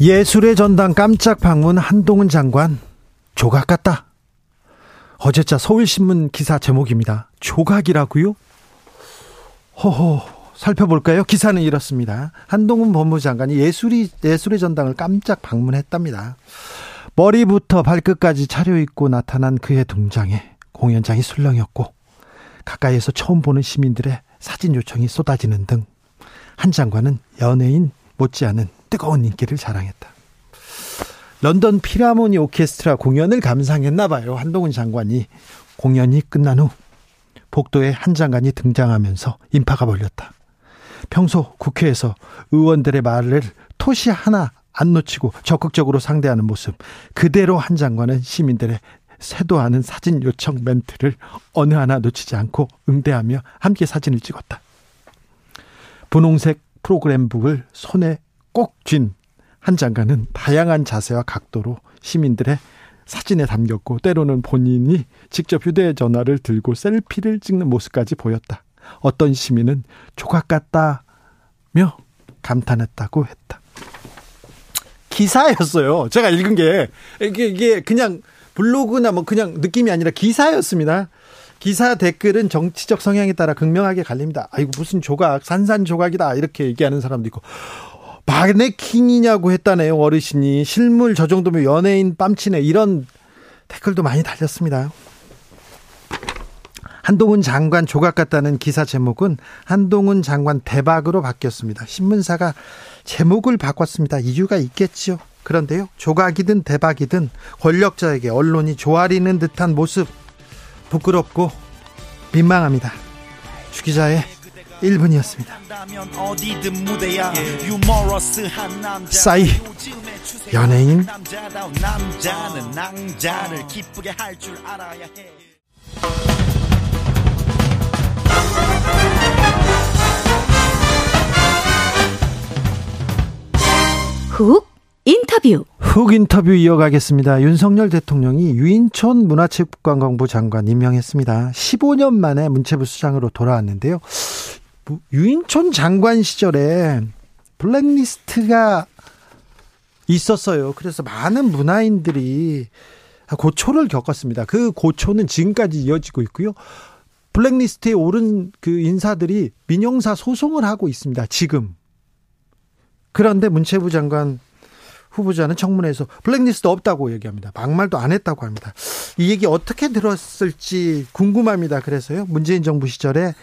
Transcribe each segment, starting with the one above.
예술의 전당 깜짝 방문 한동훈 장관 조각 같다. 어제자 서울신문 기사 제목입니다. 조각이라고요? 허허 살펴볼까요? 기사는 이렇습니다. 한동훈 법무장관이 예술이 예술의 전당을 깜짝 방문했답니다. 머리부터 발끝까지 차려입고 나타난 그의 등장에 공연장이 술렁였고 가까이에서 처음 보는 시민들의 사진 요청이 쏟아지는 등 한 장관은 연예인 못지않은 뜨거운 인기를 자랑했다. 런던 피라모니 오케스트라 공연을 감상했나 봐요. 한동훈 장관이 공연이 끝난 후 복도에 한 장관이 등장하면서 인파가 몰렸다. 평소 국회에서 의원들의 말을 토시 하나 안 놓치고 적극적으로 상대하는 모습 그대로 한 장관은 시민들의 세도하는 사진 요청 멘트를 어느 하나 놓치지 않고 응대하며 함께 사진을 찍었다. 분홍색 프로그램북을 손에 꼭 쥔 한 장관은 다양한 자세와 각도로 시민들의 사진에 담겼고 때로는 본인이 직접 휴대전화를 들고 셀피를 찍는 모습까지 보였다. 어떤 시민은 조각 같다며 감탄했다고 했다. 기사였어요. 제가 읽은 게 이게, 이게 그냥 블로그나 뭐 그냥 느낌이 아니라 기사였습니다. 기사 댓글은 정치적 성향에 따라 극명하게 갈립니다. 아이고 무슨 조각 산산조각이다 이렇게 얘기하는 사람도 있고 마네킹이냐고 했다네요 어르신이 실물 저 정도면 연예인 뺨치네 이런 댓글도 많이 달렸습니다. 한동훈 장관 조각 같다는 기사 제목은 한동훈 장관 대박으로 바뀌었습니다. 신문사가 제목을 바꿨습니다. 이유가 있겠지요. 그런데요, 조각이든 대박이든 권력자에게 언론이 조아리는 듯한 모습 부끄럽고 민망합니다. 주기자의 1분이었습니다. 싸이 연예인. 훅 인터뷰 훅 인터뷰 이어가겠습니다. 윤석열 대통령이 유인촌 문화체육관광부 장관 임명했습니다. 15년 만에 문체부 수장으로 돌아왔는데요. 유인촌 장관 시절에 블랙리스트가 있었어요. 그래서 많은 문화인들이 고초를 겪었습니다. 그 고초는 지금까지 이어지고 있고요. 블랙리스트에 오른 그 인사들이 민영사 소송을 하고 있습니다. 지금. 그런데 문체부 장관 후보자는 청문회에서 블랙리스트 없다고 얘기합니다. 막말도 안 했다고 합니다. 이 얘기 어떻게 들었을지 궁금합니다. 그래서요. 문재인 정부 시절에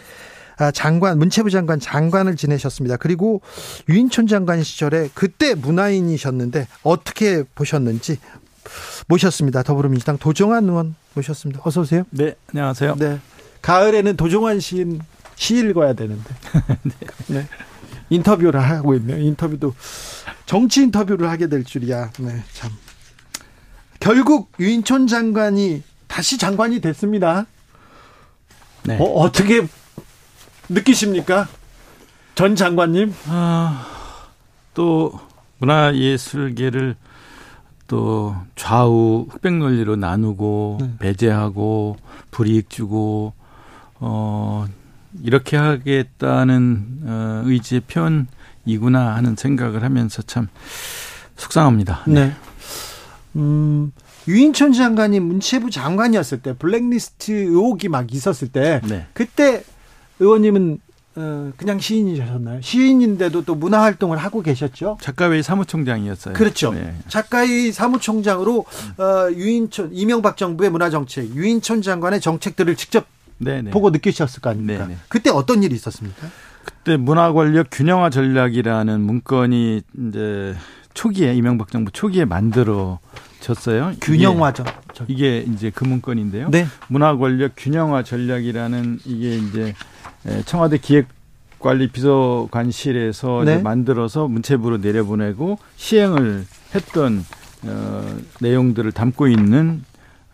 아, 장관, 문체부 장관 장관을 지내셨습니다. 그리고 유인촌 장관 시절에 그때 문화인이셨는데 어떻게 보셨는지 모셨습니다. 더불어민주당 도정환 의원 모셨습니다. 어서 오세요. 네, 안녕하세요. 네. 가을에는 도정환 시인 시 읽어야 되는데. 네. 네. 인터뷰를 하고 있네요. 인터뷰도 정치 인터뷰를 하게 될 줄이야. 네, 참. 결국 유인촌 장관이 다시 장관이 됐습니다. 네. 어, 어떻게 느끼십니까? 전 장관님? 아, 또 문화예술계를 또 좌우 흑백 논리로 나누고 네. 배제하고 불이익 주고 어 이렇게 하겠다는 어, 의지의 표현이구나 하는 생각을 하면서 참 속상합니다. 네. 네. 음, 유인천 장관이 문체부 장관이었을 때 블랙리스트 의혹이 막 있었을 때 네. 그때 의원님은 어, 그냥 시인이셨나요? 시인인데도 또 문화 활동을 하고 계셨죠? 작가회의 사무총장이었어요. 그렇죠. 네. 작가회의 사무총장으로 어, 유인촌 이명박 정부의 문화 정책, 유인촌 장관의 정책들을 직접 네네. 보고 느끼셨을 거 아닙니까? 네네. 그때 어떤 일이 있었습니까? 그때 문화 권력 균형화 전략이라는 문건이 이제 초기에 이명박 정부 초기에 만들어 졌어요. 균형화죠. 이게, 이게 이제 그 문건인데요. 네. 문화 권력 균형화 전략이라는 이게 이제 청와대 기획 문화관리 비서관실에서 네. 만들어서 문체부로 내려보내고 시행을 했던 어, 내용들을 담고 있는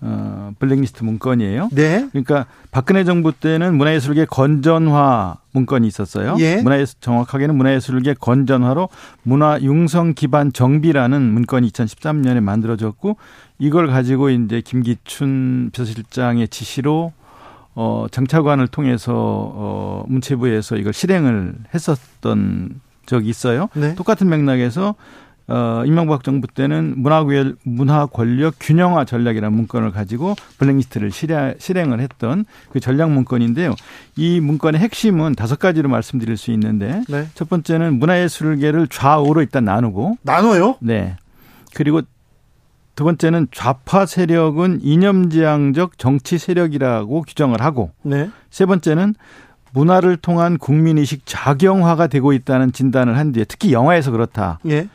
어, 블랙리스트 문건이에요. 네. 그러니까 박근혜 정부 때는 문화예술계 건전화 문건이 있었어요. 예. 문화예술 정확하게는 문화예술계 건전화로 문화 융성 기반 정비라는 문건이 2013년에 만들어졌고 이걸 가지고 이제 김기춘 비서실장의 지시로 어 정차관을 통해서 어 문체부에서 이걸 실행을 했었던 적이 있어요. 네. 똑같은 맥락에서 어, 이명박 정부 때는 문화권, 문화 권력 균형화 전략이라는 문건을 가지고 블랙리스트를 실행, 실행을 했던 그 전략 문건인데요. 이 문건의 핵심은 다섯 가지로 말씀드릴 수 있는데 네. 첫 번째는 문화예술계를 좌우로 일단 나누고 나눠요? 네. 그리고 두 번째는 좌파 세력은 이념지향적 정치 세력이라고 규정을 하고 네. 세 번째는 문화를 통한 국민의식 작용화가 되고 있다는 진단을 한 뒤에 특히 영화에서 그렇다. 예.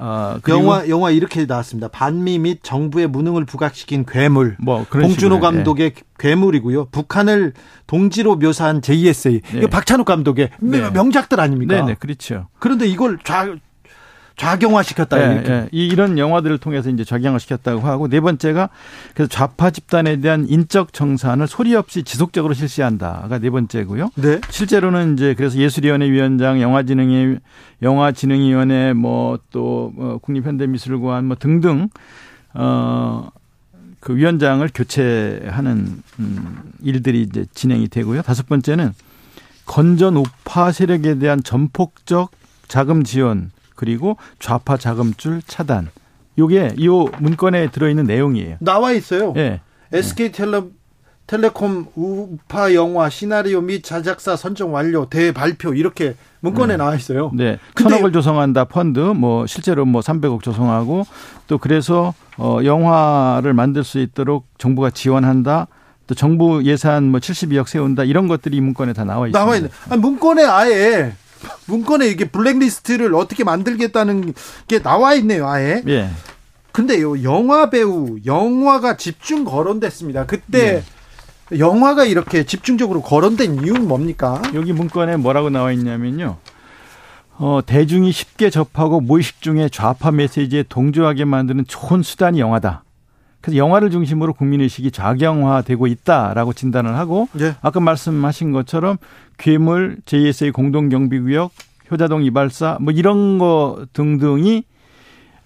어, 영화 영화 이렇게 나왔습니다. 반미 및 정부의 무능을 부각시킨 괴물. 뭐 그런 봉준호 식으로, 감독의 괴물이고요. 북한을 동지로 묘사한 JSA. 네. 이거 박찬욱 감독의 네. 명작들 아닙니까? 네, 네, 그렇죠. 그런데 이걸 좌 좌경화시켰다 예. 예. 이- 이런 영화들을 통해서 이제 작용을 시켰다고 하고 네 번째가 그래서 좌파 집단에 대한 인적 정산을 소리 없이 지속적으로 실시한다가 네 번째고요. 네. 실제로는 이제 그래서 예술위원회 위원장, 영화진흥위, 영화진흥위원회, 뭐 또 국립현대미술관 뭐 등등 어 그 위원장을 교체하는 음 일들이 이제 진행이 되고요. 다섯 번째는 건전 우파 세력에 대한 전폭적 자금 지원 그리고 좌파 자금줄 차단. 요게 이 문건에 들어있는 내용이에요. 나와 있어요. 예. SK 텔레 텔레콤 우파 영화 시나리오 및 제작사 선정 완료 대발표 이렇게 문건에 나와 있어요. 네. 천억을 조성한다 펀드 뭐 실제로 뭐 300억 조성하고 또 그래서 어 영화를 만들 수 있도록 정부가 지원한다. 또 정부 예산 뭐 72억 세운다. 이런 것들이 이 문건에 다 나와 있습니다. 나와 있는. 아니, 문건에 아예 문건에 이게 블랙리스트를 어떻게 만들겠다는 게 나와 있네요, 아예. 예. 근데요, 영화 배우, 영화가 집중 거론됐습니다. 그때 네. 영화가 이렇게 집중적으로 거론된 이유는 뭡니까? 여기 문건에 뭐라고 나와 있냐면요. 어, 대중이 쉽게 접하고 무의식 중에 좌파 메시지에 동조하게 만드는 좋은 수단이 영화다. 그래서 영화를 중심으로 국민의식이 좌경화되고 있다라고 진단을 하고 예. 아까 말씀하신 것처럼 괴물, JSA 공동경비구역, 효자동 이발사 뭐 이런 거 등등이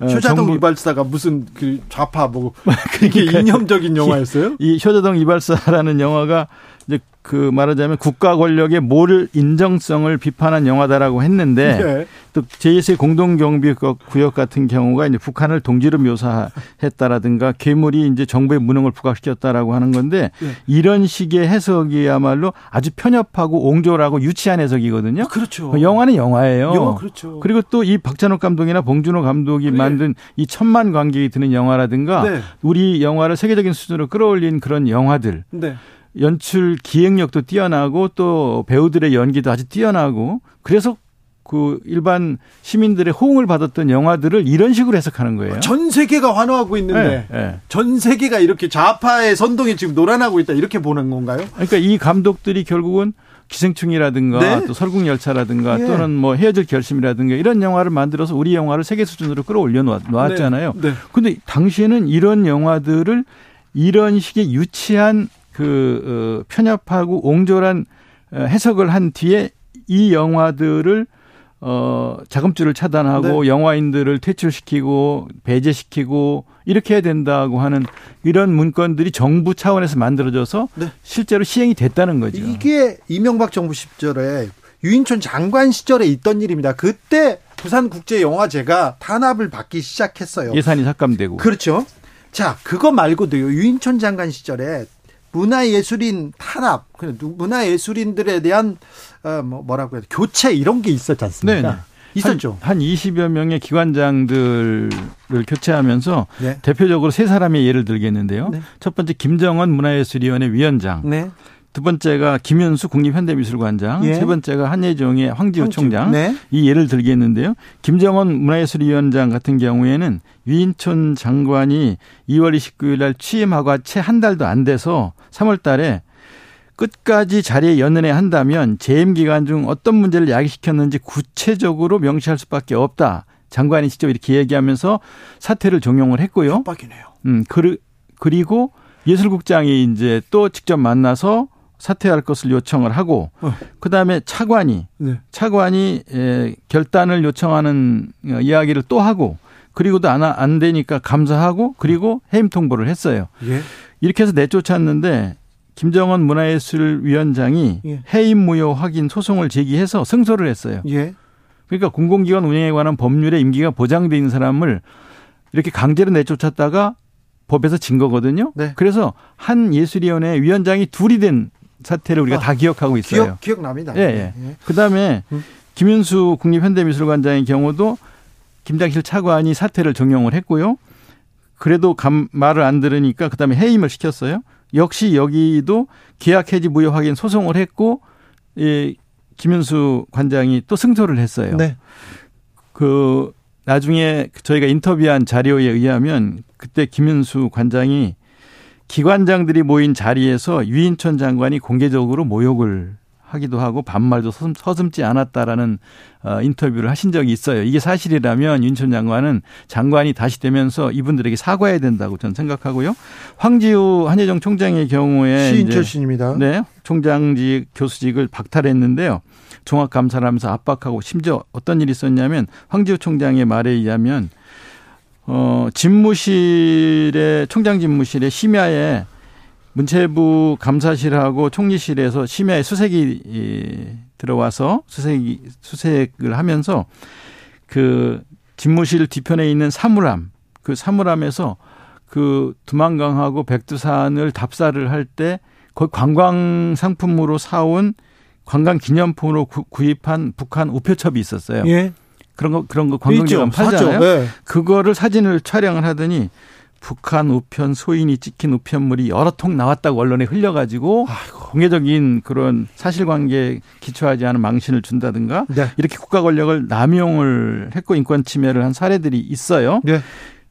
어, 효자동 정부- 이발사가 무슨 그 좌파 뭐 그러니까요. 이념적인 영화였어요? 이 효자동 이발사라는 영화가 이제 그 말하자면 국가 권력의 모를 인정성을 비판한 영화다라고 했는데 네. 또 JS의 공동경비 구역 같은 경우가 이제 북한을 동지로 묘사했다라든가 괴물이 이제 정부의 무능을 부각시켰다라고 하는 건데 네. 이런 식의 해석이야말로 아주 편협하고 옹졸하고 유치한 해석이거든요. 그렇죠. 영화는 영화예요. 영화 그렇죠. 그리고 또 이 박찬욱 감독이나 봉준호 감독이 네. 만든 이 천만 관객이 드는 영화라든가 네. 우리 영화를 세계적인 수준으로 끌어올린 그런 영화들 네. 연출 기획력도 뛰어나고 또 배우들의 연기도 아주 뛰어나고 그래서 그 일반 시민들의 호응을 받았던 영화들을 이런 식으로 해석하는 거예요. 전 세계가 환호하고 있는데 예, 예. 전 세계가 이렇게 좌파의 선동이 지금 놀아나고 있다 이렇게 보는 건가요? 그러니까 이 감독들이 결국은 기생충이라든가 네. 또 설국열차라든가 예. 또는 뭐 헤어질 결심이라든가 이런 영화를 만들어서 우리 영화를 세계 수준으로 끌어올려 놓았- 놓았잖아요. 네. 네. 근데 당시에는 이런 영화들을 이런 식의 유치한 그 어, 편협하고 옹졸한 어, 해석을 한 뒤에 이 영화들을 어 자금줄을 차단하고 네. 영화인들을 퇴출시키고 배제시키고 이렇게 해야 된다고 하는 이런 문건들이 정부 차원에서 만들어져서 네. 실제로 시행이 됐다는 거죠. 이게 이명박 정부 시절에 유인촌 장관 시절에 있던 일입니다. 그때 부산국제영화제가 탄압을 받기 시작했어요. 예산이 삭감되고 그렇죠. 자, 그거 말고도요. 유인촌 장관 시절에 문화예술인 탄압, 그 문화예술인들에 대한 어, 뭐 뭐라고 해야 돼? 교체 이런 게 있었지 않습니까? 네네. 있었죠. 한, 한 20여 명의 기관장들을 교체하면서 네. 대표적으로 세 사람의 예를 들겠는데요. 네. 첫 번째 김정은 문화예술위원회 위원장, 네. 두 번째가 김윤수 국립현대미술관장, 예. 세 번째가 한예종의 황지우 황지우. 총장. 네. 이 예를 들겠는데요. 김정은 문화예술위원장 같은 경우에는 유인촌 장관이 2월 29일 날 취임하고 채 한 달도 안 돼서 3월 달에 끝까지 자리에 연연해 한다면 재임 기간 중 어떤 문제를 야기시켰는지 구체적으로 명시할 수밖에 없다. 장관이 직접 이렇게 얘기하면서 사퇴를 종용을 했고요. 협박이네요. 음, 그, 그리고 예술국장이 이제 또 직접 만나서 사퇴할 것을 요청을 하고 어. 그다음에 차관이 네. 차관이 에, 결단을 요청하는 어, 이야기를 또 하고 그리고도 안, 안 되니까 감사하고 그리고 해임 통보를 했어요. 예. 이렇게 해서 내쫓았는데 김정은 문화예술위원장이 예. 해임 무효 확인 소송을 제기해서 승소를 했어요. 예. 그러니까 공공기관 운영에 관한 법률에 임기가 보장돼 있는 사람을 이렇게 강제로 내쫓았다가 법에서 진 거거든요. 네. 그래서 한 예술위원회 위원장이 둘이 된 사태를 우리가 아, 다 기억하고 있어요. 기억 기억납니다. 예, 예. 그다음에 음. 김윤수 국립현대미술관장의 경우도 김장실 차관이 사퇴를 종용을 했고요. 그래도 감, 말을 안 들으니까 그다음에 해임을 시켰어요. 역시 여기도 계약 해지 무효 확인 소송을 했고 이 김윤수 관장이 또 승소를 했어요. 네. 그 나중에 저희가 인터뷰한 자료에 의하면 그때 김윤수 관장이 기관장들이 모인 자리에서 유인천 장관이 공개적으로 모욕을 하기도 하고 반말도 서슴- 서슴지 않았다라는 어, 인터뷰를 하신 적이 있어요. 이게 사실이라면 윤천 장관은 장관이 다시 되면서 이분들에게 사과해야 된다고 저는 생각하고요. 황지우 한예정 총장의 경우에 시인 출신입니다. 네, 총장직 교수직을 박탈했는데요. 종합 감사를 하면서 압박하고 심지어 어떤 일이 있었냐면 황지우 총장의 말에 의하면 어 집무실에 총장 집무실에 심야에 문체부 감사실하고 총리실에서 심야에 수색이 이, 들어와서 수색이 수색을 하면서 그 집무실 뒤편에 있는 사물함 그 사물함에서 그 두만강하고 백두산을 답사를 할 때 거기 관광 상품으로 사온 관광 기념품으로 구, 구입한 북한 우표첩이 있었어요. 예. 그런 거 그런 거 관광객은. 팔잖아요. 예. 그거를 사진을 촬영을 하더니 북한 우편 소인이 찍힌 우편물이 여러 통 나왔다고 언론에 흘려가지고 공개적인 그런 사실관계에 기초하지 않은 망신을 준다든가 네. 이렇게 국가 권력을 남용을 했고 인권 침해를 한 사례들이 있어요. 네.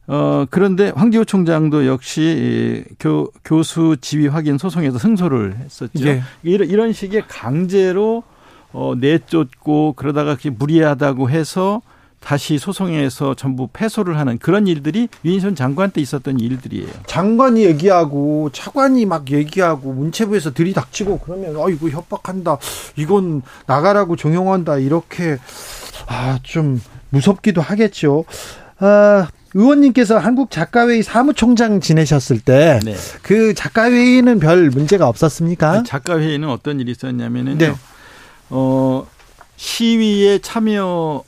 어 그런데 황지호 총장도 역시 이 교, 교수 지위 확인 소송에서 승소를 했었죠. 예. 이런 이런 식의 강제로 어 내쫓고 그러다가 무리하다고 해서 다시 소송에서 전부 패소를 하는 그런 일들이 유인선 장관 때 있었던 일들이에요. 장관이 얘기하고 차관이 막 얘기하고 문체부에서 들이닥치고 그러면 어 이거 협박한다. 이건 나가라고 종용한다. 이렇게 아 좀 무섭기도 하겠죠. 아 의원님께서 한국 작가회의 사무총장 지내셨을 때그 네. 작가회의는 별 문제가 없었습니까? 작가 회의는 어떤 일이 있었냐면은요. 네. 어 시위에 참여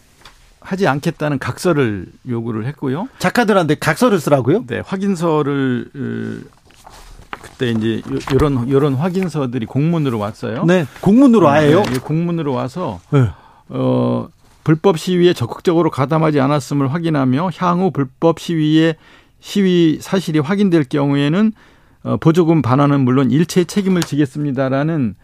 하지 않겠다는 각서를 요구를 했고요. 작가들한테 각서를 쓰라고요? 네, 확인서를 으, 그때 이제 요- 요런 요런 확인서들이 공문으로 왔어요. 네. 공문으로 아예요? 네, 공문으로 와서 네. 어 불법 시위에 적극적으로 가담하지 않았음을 확인하며 향후 불법 시위에 시위 사실이 확인될 경우에는 어, 보조금 반환은 물론 일체 책임을 지겠습니다라는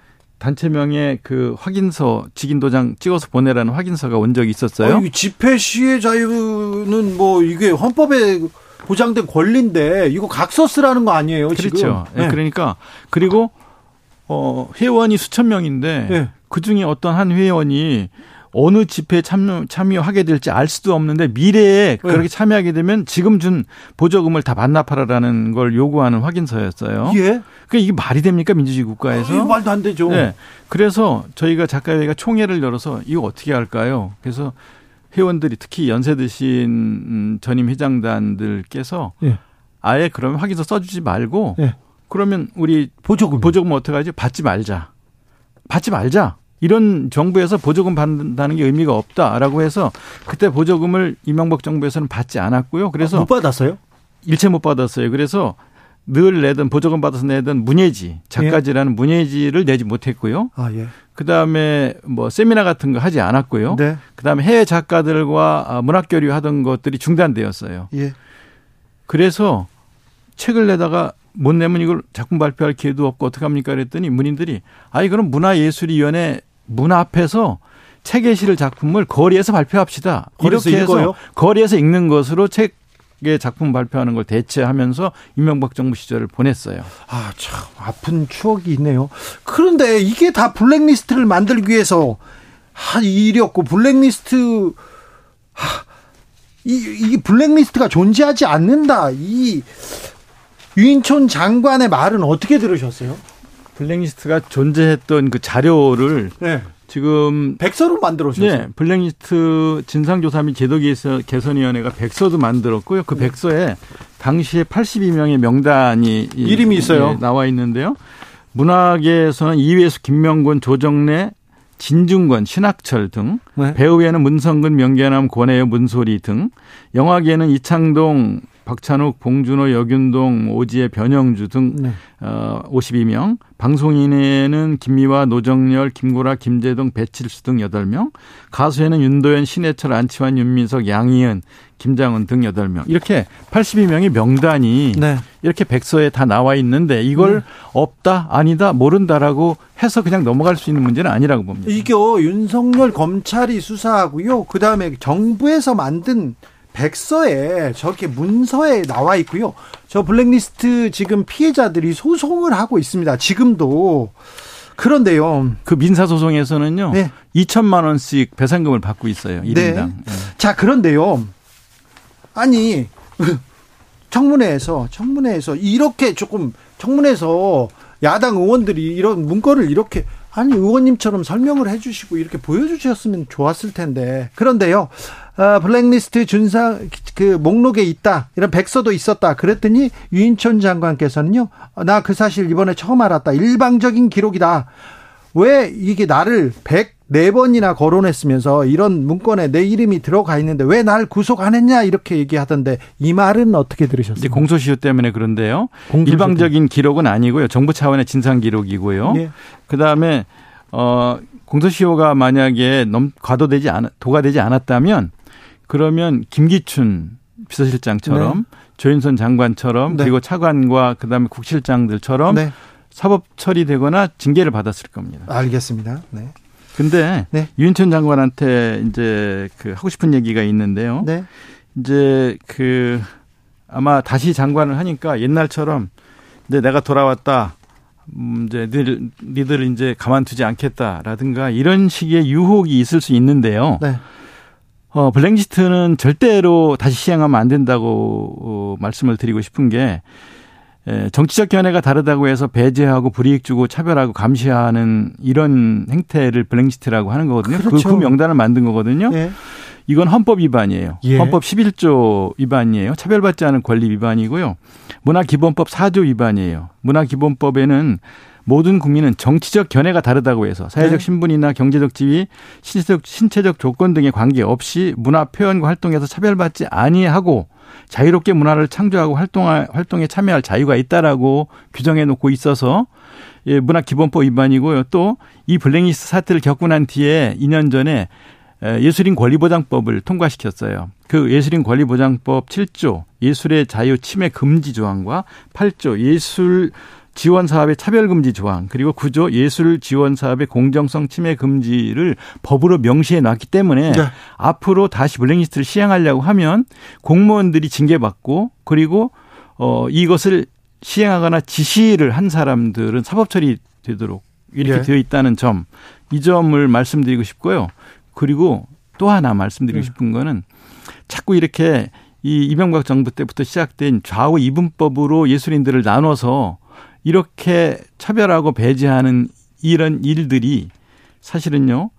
단체명의 그 확인서 직인 도장 찍어서 보내라는 확인서가 온 적이 있었어요. 아, 이 집회 시위 자유는 뭐 이게 헌법에 보장된 권리인데 이거 각서 쓰라는 거 아니에요, 지금? 그렇죠. 예, 네. 그러니까 그리고 어 회원이 수천 명인데 네. 그 중에 어떤 한 회원이 어느 집회에 참여, 참여하게 될지 알 수도 없는데 미래에 그렇게 참여하게 되면 지금 준 보조금을 다 반납하라라는 걸 요구하는 확인서였어요. 예. 그 이게 말이 됩니까 민주주의 국가에서? 이거 말도 안 되죠. 네. 그래서 저희가 작가회의가 총회를 열어서 이거 어떻게 할까요? 그래서 회원들이 특히 연세 드신 음, 전임 회장단들께서 예. 아예 그러면 확인서 써주지 말고 예. 그러면 우리 보조금. 보조금 어떻게 하지? 받지 말자. 받지 말자. 이런 정부에서 보조금 받는다는 게 의미가 없다라고 해서 그때 보조금을 이명박 정부에서는 받지 않았고요. 그래서 못 받았어요? 일체 못 받았어요. 그래서 늘 내던 보조금 받아서 내던 문예지 작가지라는 문예지를 내지 못했고요. 아, 예. 그 다음에 뭐 세미나 같은 거 하지 않았고요. 네. 그 다음에 해외 작가들과 아, 문학 교류 하던 것들이 중단되었어요. 예. 그래서 책을 내다가 못 내면 이걸 작품 발표할 기회도 없고 어떡합니까 그랬더니 문인들이 아이 그럼 문화예술위원회 문 앞에서 책에 실을 작품을 거리에서 발표합시다. 거리에서 이렇게 해서 읽어요? 거리에서 읽는 것으로 책 문학의 작품 발표하는 걸 대체하면서 이명박 정부 시절을 보냈어요. 아, 참 아픈 추억이 있네요. 그런데 이게 다 블랙리스트를 만들기 위해서 한 일이었고 블랙리스트 하, 이, 이 블랙리스트가 존재하지 않는다. 이 유인촌 장관의 말은 어떻게 들으셨어요? 블랙리스트가 존재했던 그 자료를 네. 지금 백서로 만들어 주셨어요. 네, 블랙리스트 진상조사 및 제도 개선위원회가 백서도 만들었고요. 그 네. 백서에 당시에 82명의 명단이 이름이 있어요. 예, 나와 있는데요. 문학에서는 이회수, 김명곤, 조정래, 진중권, 신학철 등, 네. 배우에는 문성근, 명계남, 권혜여, 문소리 등, 영화계에는 이창동, 박찬욱, 봉준호, 여균동, 오지혜, 변영주 등 네. 어, 52명, 방송인에는 김미화, 노정열, 김구라, 김재동, 배칠수 등 8명, 가수에는 윤도현, 신해철, 안치환, 윤민석, 양희은, 김장훈 등 8명. 이렇게 82명의 명단이 네. 이렇게 백서에 다 나와 있는데 이걸 네. 없다, 아니다, 모른다라고 해서 그냥 넘어갈 수 있는 문제는 아니라고 봅니다. 이게 윤석열 검찰이 수사하고요. 그다음에 정부에서 만든 백서에 저렇게 문서에 나와 있고요. 저 블랙리스트 지금 피해자들이 소송을 하고 있습니다. 지금도. 그런데요. 그 민사 소송에서는요. 네. 2천만 원씩 배상금을 받고 있어요. 1인당. 네. 네. 자, 그런데요. 아니 청문회에서 청문회에서 이렇게 조금 청문회에서 야당 의원들이 이런 문건을 이렇게 아니 의원님처럼 설명을 해주시고 이렇게 보여주셨으면 좋았을 텐데 그런데요 어, 블랙리스트 준상 그 목록에 있다 이런 백서도 있었다 그랬더니 유인천 장관께서는요 나 그 사실 이번에 처음 알았다 일방적인 기록이다 왜 이게 나를 104번이나 거론했으면서 이런 문건에 내 이름이 들어가 있는데 왜 날 구속 안 했냐 이렇게 얘기하던데 이 말은 어떻게 들으셨어요? 공소시효 때문에 그런데요. 공소시효 일방적인 기록은 아니고요. 정부 차원의 진상 기록이고요. 예. 그다음에 어 공소시효가 만약에 넘 과도되지 않 도가 되지 않았다면 그러면 김기춘 비서실장처럼 네. 조윤선 장관처럼 네. 그리고 차관과 그다음에 국실장들처럼 네. 사법 처리되거나 징계를 받았을 겁니다. 알겠습니다. 네. 근데 네. 유인천 장관한테 이제 그 하고 싶은 얘기가 있는데요. 네. 이제 그 아마 다시 장관을 하니까 옛날처럼 이제 내가 돌아왔다. 음 이제 니들 니들 이제 가만두지 않겠다라든가 이런 식의 유혹이 있을 수 있는데요. 네. 어 블랙리스트는 절대로 다시 시행하면 안 된다고 어, 말씀을 드리고 싶은 게 예, 정치적 견해가 다르다고 해서 배제하고 불이익 주고 차별하고 감시하는 이런 행태를 블랙리스트라고 하는 거거든요. 그, 그렇죠. 그, 그 명단을 만든 거거든요. 예. 이건 헌법 위반이에요. 예. 헌법 11조 위반이에요. 차별받지 않은 권리 위반이고요. 문화기본법 4조 위반이에요. 문화기본법에는 모든 국민은 정치적 견해가 다르다고 해서 사회적 네. 신분이나 경제적 지위, 신체적, 신체적 조건 등에 관계없이 문화 표현과 활동에서 차별받지 아니하고 자유롭게 문화를 창조하고 활동할 활동에 참여할 자유가 있다라고 규정해 놓고 있어서 예, 문화 기본법 위반이고요. 또 이 블랙리스트 사태를 겪고 난 뒤에 2년 전에 예술인 권리보장법을 통과시켰어요. 그 예술인 권리보장법 7조 예술의 자유 침해 금지 조항과 8조 예술 지원 사업의 차별 금지 조항 그리고 구조 예술 지원 사업의 공정성 침해 금지를 법으로 명시해 놨기 때문에 네. 앞으로 다시 블랙리스트를 시행하려고 하면 공무원들이 징계받고 그리고 어 이것을 시행하거나 지시를 한 사람들은 사법 처리 되도록 이렇게 네. 되어 있다는 점 이 점을 말씀드리고 싶고요. 그리고 또 하나 말씀드리고 네. 싶은 거는 자꾸 이렇게 이 이명박 정부 때부터 시작된 좌우 이분법으로 예술인들을 나눠서 이렇게 차별하고 배제하는 이런 일들이 사실은요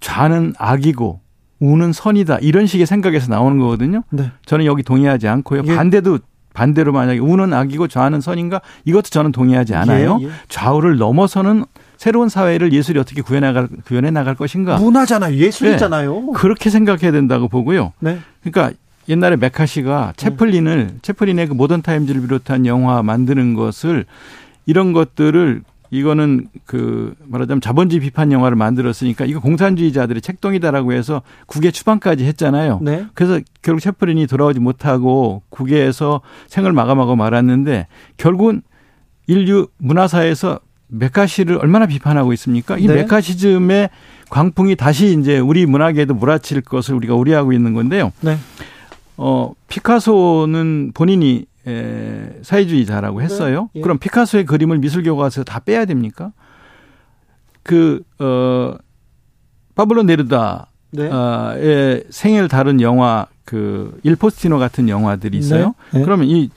좌는 악이고 우는 선이다 이런 식의 생각에서 나오는 거거든요. 네. 저는 여기 동의하지 않고요. 예. 반대도 반대로 만약에 우는 악이고 좌는 선인가 이것도 저는 동의하지 않아요. 예, 예. 좌우를 넘어서는 새로운 사회를 예술이 어떻게 구현해 나갈 구현해 나갈 것인가? 문화잖아요. 예술이잖아요. 네. 그렇게 생각해야 된다고 보고요. 네. 그러니까 옛날에 메카시가 채플린을 네. 채플린의 그 모던 타임즈를 비롯한 영화 만드는 것을 이런 것들을 이거는 그 말하자면 자본주의 비판 영화를 만들었으니까 이거 공산주의자들의 책동이다라고 해서 국외 추방까지 했잖아요. 네. 그래서 결국 채플린이 돌아오지 못하고 국외에서 생을 마감하고 말았는데 결국은 인류 문화사에서 메카시를 얼마나 비판하고 있습니까? 이 네. 메카시즘의 광풍이 다시 이제 우리 문화계에도 몰아칠 것을 우리가 우려하고 있는 건데요. 네. 어 피카소는 본인이 에, 사회주의자라고 했어요. 네, 예. 그럼 피카소의 그림을 미술 교과서에서 다 빼야 됩니까? 그, 어, 파블로 네르다의 네. 생애를 다룬 영화, 그, 일포스티노 같은 영화들이 있어요. 네, 네. 그러면 이,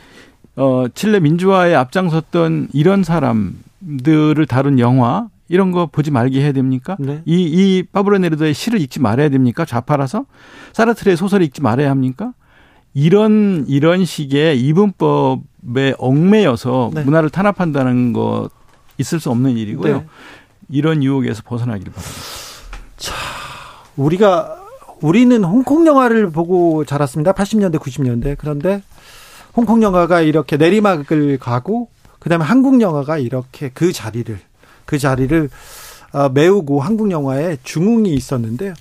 어, 칠레 민주화에 앞장섰던 이런 사람들을 다룬 영화, 이런 거 보지 말게 해야 됩니까? 네. 이, 이 파블로 네르다의 시를 읽지 말아야 됩니까? 좌파라서? 사르트르의 소설을 읽지 말아야 합니까? 이런, 이런 식의 이분법에 얽매여서 네. 문화를 탄압한다는 거 있을 수 없는 일이고요. 네. 이런 유혹에서 벗어나기를 바랍니다. 우리가 우리는 홍콩 영화를 보고 자랐습니다. 80년대, 90년대. 그런데 홍콩 영화가 이렇게 내리막을 가고 그다음에 한국 영화가 이렇게 그 자리를 그 자리를 어, 메우고 한국 영화에 중흥이 있었는데요.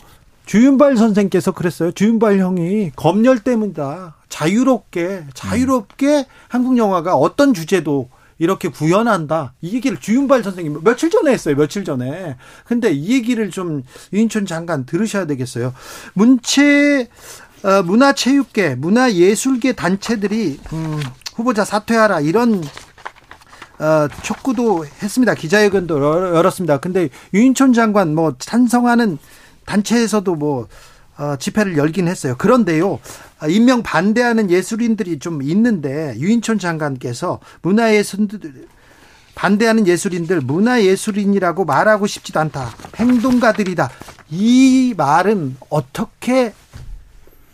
주윤발 선생께서 그랬어요. 주윤발 형이 검열 때문이다. 자유롭게 자유롭게 한국 영화가 어떤 주제도 이렇게 구현한다. 이 얘기를 주윤발 선생님 며칠 전에 했어요. 며칠 전에. 근데 이 얘기를 좀 유인촌 장관 들으셔야 되겠어요. 문체 어, 문화체육계, 문화예술계 단체들이 음, 후보자 사퇴하라 이런 어, 촉구도 했습니다. 기자회견도 열- 열었습니다. 근데 유인촌 장관 뭐 찬성하는 단체에서도 뭐 어, 집회를 열긴 했어요. 그런데요, 아, 임명 반대하는 예술인들이 좀 있는데 유인촌 장관께서 문화예술인들 반대하는 예술인들 문화예술인이라고 말하고 싶지도 않다. 행동가들이다. 이 말은 어떻게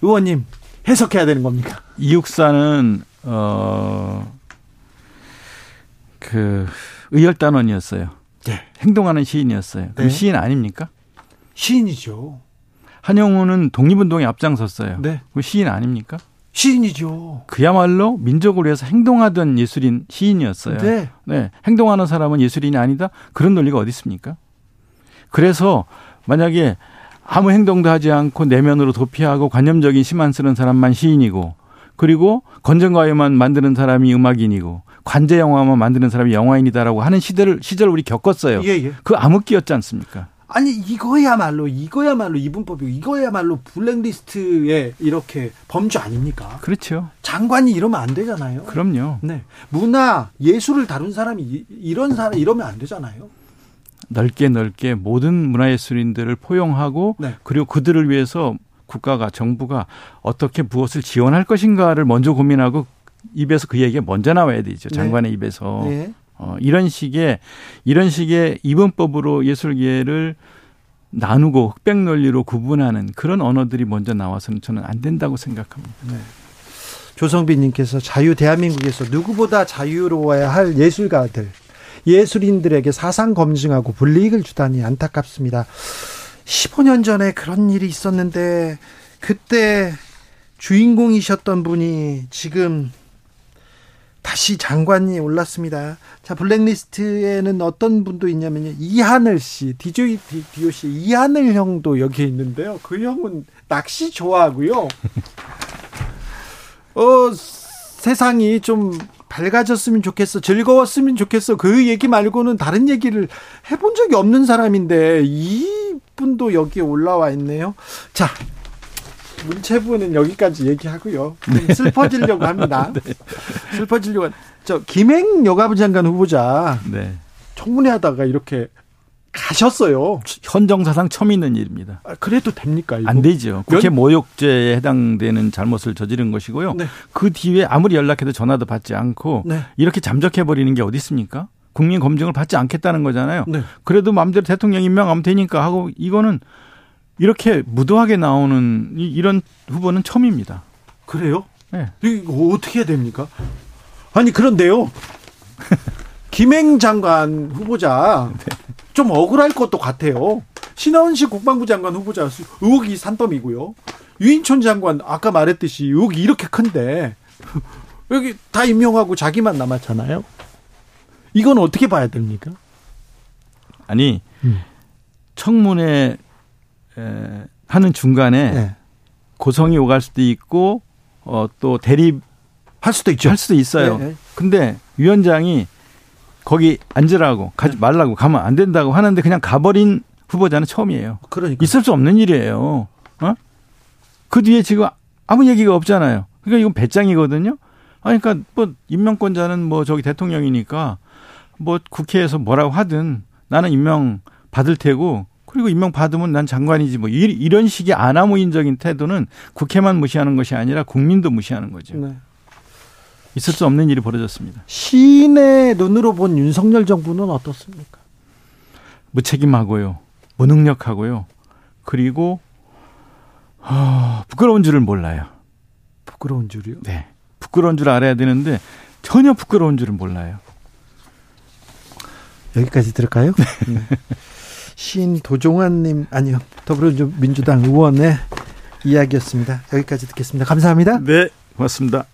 의원님 해석해야 되는 겁니까? 이육사는 어, 그 의열단원이었어요. 네. 행동하는 시인이었어요. 그럼 네. 시인 아닙니까? 시인이죠. 한영우는 독립운동에 앞장섰어요. 네. 그 시인 아닙니까? 시인이죠. 그야말로 민족을 위해서 행동하던 예술인 시인이었어요. 네. 네, 행동하는 사람은 예술인이 아니다. 그런 논리가 어디 있습니까? 그래서 만약에 아무 행동도 하지 않고 내면으로 도피하고 관념적인 시만 쓰는 사람만 시인이고 그리고 건전가요만 만드는 사람이 음악인이고 관제 영화만 만드는 사람이 영화인이다라고 하는 시대를 시절 을 우리 겪었어요. 예, 예. 그 암흑기였지 않습니까? 아니 이거야말로 이거야말로 이분법이고 이거야말로 블랙리스트에 이렇게 범죄 아닙니까? 그렇죠. 장관이 이러면 안 되잖아요. 그럼요. 네. 문화 예술을 다룬 사람이 이- 이런 사람 이러면 안 되잖아요. 넓게 넓게 모든 문화예술인들을 포용하고 네. 그리고 그들을 위해서 국가가 정부가 어떻게 무엇을 지원할 것인가를 먼저 고민하고 입에서 그 얘기가 먼저 나와야 되죠. 네. 장관의 입에서. 네. 어, 이런 식의 이런 식의 이분법으로 예술계를 나누고 흑백 논리로 구분하는 그런 언어들이 먼저 나와서는 저는 안 된다고 생각합니다. 조성빈님께서 자유 대한민국에서 누구보다 자유로워야 할 예술가들, 예술인들에게 사상 검증하고 불이익을 주다니 안타깝습니다. 15년 전에 그런 일이 있었는데 그때 주인공이셨던 분이 지금 다시 장관이 올랐습니다. 자, 블랙리스트에는 어떤 분도 있냐면요. 이하늘 씨, DJ 디오 씨, 이하늘 형도 여기에 있는데요. 그 형은 낚시 좋아하고요. 어, 세상이 좀 밝아졌으면 좋겠어. 즐거웠으면 좋겠어. 그 얘기 말고는 다른 얘기를 해본 적이 없는 사람인데, 이분도 여기에 올라와 있네요. 자, 문체부는 여기까지 얘기하고요. 좀 슬퍼지려고 합니다. 슬퍼지려고. 한- 저, 김행 여가부 장관 후보자 네. 청문회 하다가 이렇게 가셨어요. 헌정사상 처음 있는 일입니다. 아, 그래도 됩니까? 이거? 안 되죠. 국회 면- 모욕죄에 해당되는 잘못을 저지른 것이고요. 네. 그 뒤에 아무리 연락해도 전화도 받지 않고 네. 이렇게 잠적해 버리는 게 어디 있습니까? 국민 검증을 받지 않겠다는 거잖아요. 네. 그래도 마음대로 대통령 임명하면 되니까 하고 이거는 이렇게 무도하게 나오는 이- 이런 후보는 처음입니다. 그래요? 네. 이거 어떻게 해야 됩니까? 아니 그런데요. 김행 장관 후보자 좀 억울할 것도 같아요. 신하원식 국방부 장관 후보자 수- 의혹이 산더미고요. 유인촌 장관 아까 말했듯이 의혹이 이렇게 큰데 여기 다 임명하고 자기만 남았잖아요. 이건 어떻게 봐야 됩니까? 아니 음. 청문회 에, 하는 중간에 네. 고성이 오갈 수도 있고 어, 또 대립할 할 수도 있죠. 수도 있어요. 네, 네. 근데 위원장이 거기 앉으라고 가지 말라고 가면 안 된다고 하는데 그냥 가버린 후보자는 처음이에요. 그러니까 있을 수 없는 일이에요. 어? 그 뒤에 지금 아무 얘기가 없잖아요. 그러니까 이건 배짱이거든요. 아니, 그러니까 뭐 임명권자는 뭐 저기 대통령이니까 뭐 국회에서 뭐라고 하든 나는 임명 받을 테고 그리고 임명 받으면 난 장관이지 뭐 이런 식의 아나무인적인 태도는 국회만 무시하는 것이 아니라 국민도 무시하는 거죠. 네. 있을 수 없는 일이 벌어졌습니다. 시인의 눈으로 본 윤석열 정부는 어떻습니까? 무책임하고요. 무능력하고요. 그리고 어, 부끄러운 줄을 몰라요. 부끄러운 줄이요? 네. 부끄러운 줄 알아야 되는데 전혀 부끄러운 줄은 몰라요. 여기까지 들을까요? 네. 시인 도종환님 아니요 더불어민주당 의원의 이야기였습니다. 여기까지 듣겠습니다. 감사합니다. 네, 고맙습니다.